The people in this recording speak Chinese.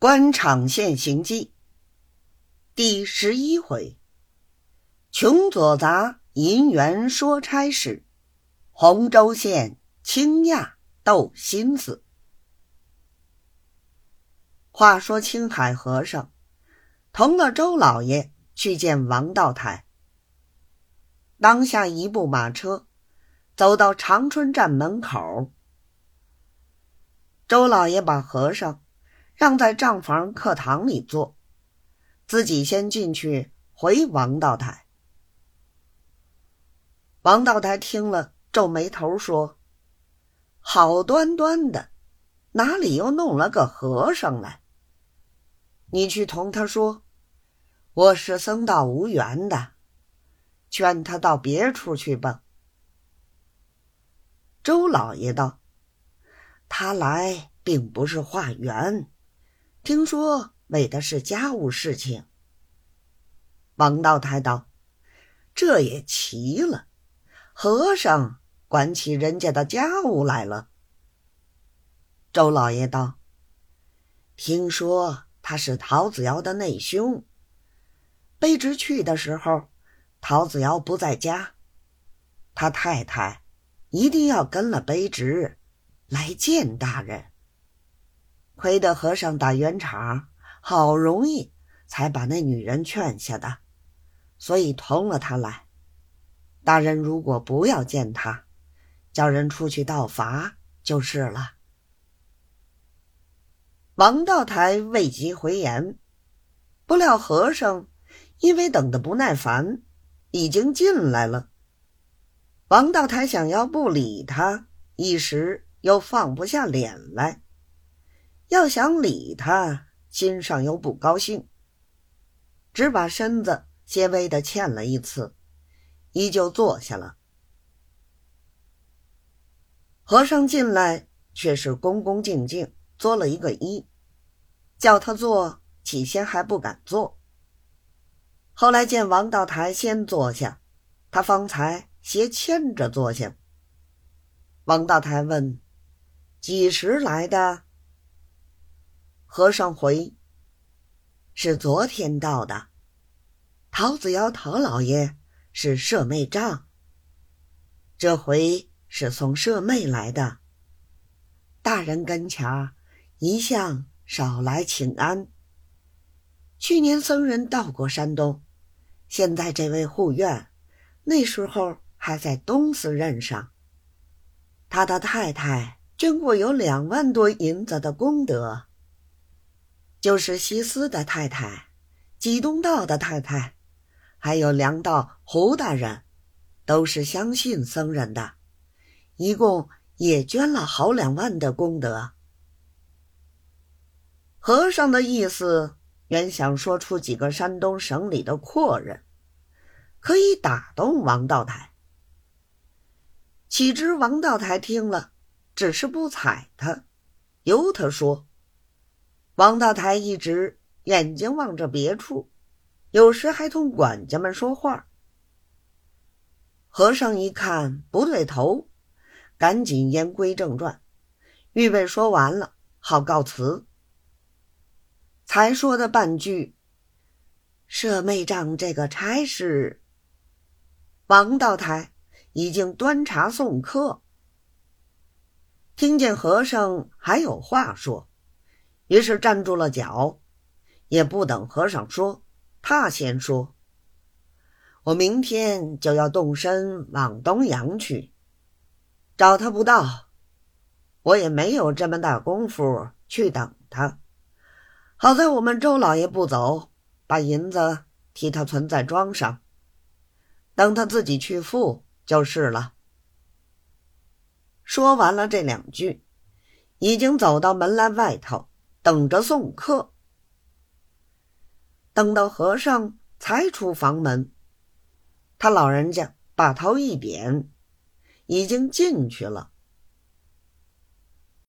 官场现形记第十一回：穷左杂银元说差事，洪州县青亚斗心思。话说青海和尚同了周老爷去见王道台，当下一部马车走到长春站门口，周老爷把和尚。让在账房课堂里坐，自己先进去回王道台。王道台听了，皱眉头说：“好端端的，哪里又弄了个和尚来？你去同他说，我是僧道无缘的，劝他到别处去吧。”周老爷道：“他来并不是化缘。”听说为的是家务事情。王道台道：“这也奇了，和尚管起人家的家务来了。”周老爷道：“听说他是陶子尧的内兄。卑职去的时候，陶子尧不在家，他太太一定要跟了卑职来见大人。”亏得和尚打圆场，好容易才把那女人劝下的，所以同了他来。大人如果不要见他，叫人出去道法就是了。王道台未及回言，不料和尚因为等得不耐烦，已经进来了。王道台想要不理他，一时又放不下脸来。要想理他，心上又不高兴，只把身子些微的欠了一次，依旧坐下了。和尚进来却是恭恭敬敬作了一个揖，叫他坐，起先还不敢坐。后来见王道台先坐下，他方才斜牵着坐下。王道台问：“几时来的？”和尚回：“是昨天到的。陶子尧陶老爷是舍妹丈，这回是送舍妹来的。大人跟前一向少来请安。去年僧人到过山东，现在这位护院，那时候还在东寺任上。他的太太捐过有两万多银子的功德。”就是西司的太太，济东道的太太，还有梁道胡大人，都是相信僧人的，一共也捐了好两万的功德。和尚的意思原想说出几个山东省里的阔人，可以打动王道台。岂知王道台听了，只是不睬他，由他说。王道台一直眼睛望着别处，有时还同管家们说话。和尚一看不对头，赶紧言归正传，预备说完了，好告辞。才说的半句，舍妹丈这个差事，王道台已经端茶送客，听见和尚还有话说。于是站住了脚，也不等和尚说，他先说：“我明天就要动身往东阳去，找他不到，我也没有这么大功夫去等他。好在我们周老爷不走，把银子替他存在庄上，等他自己去付就是了。”说完了这两句，已经走到门栏外头。等着送客，等到和尚才出房门，他老人家把头一点，已经进去了。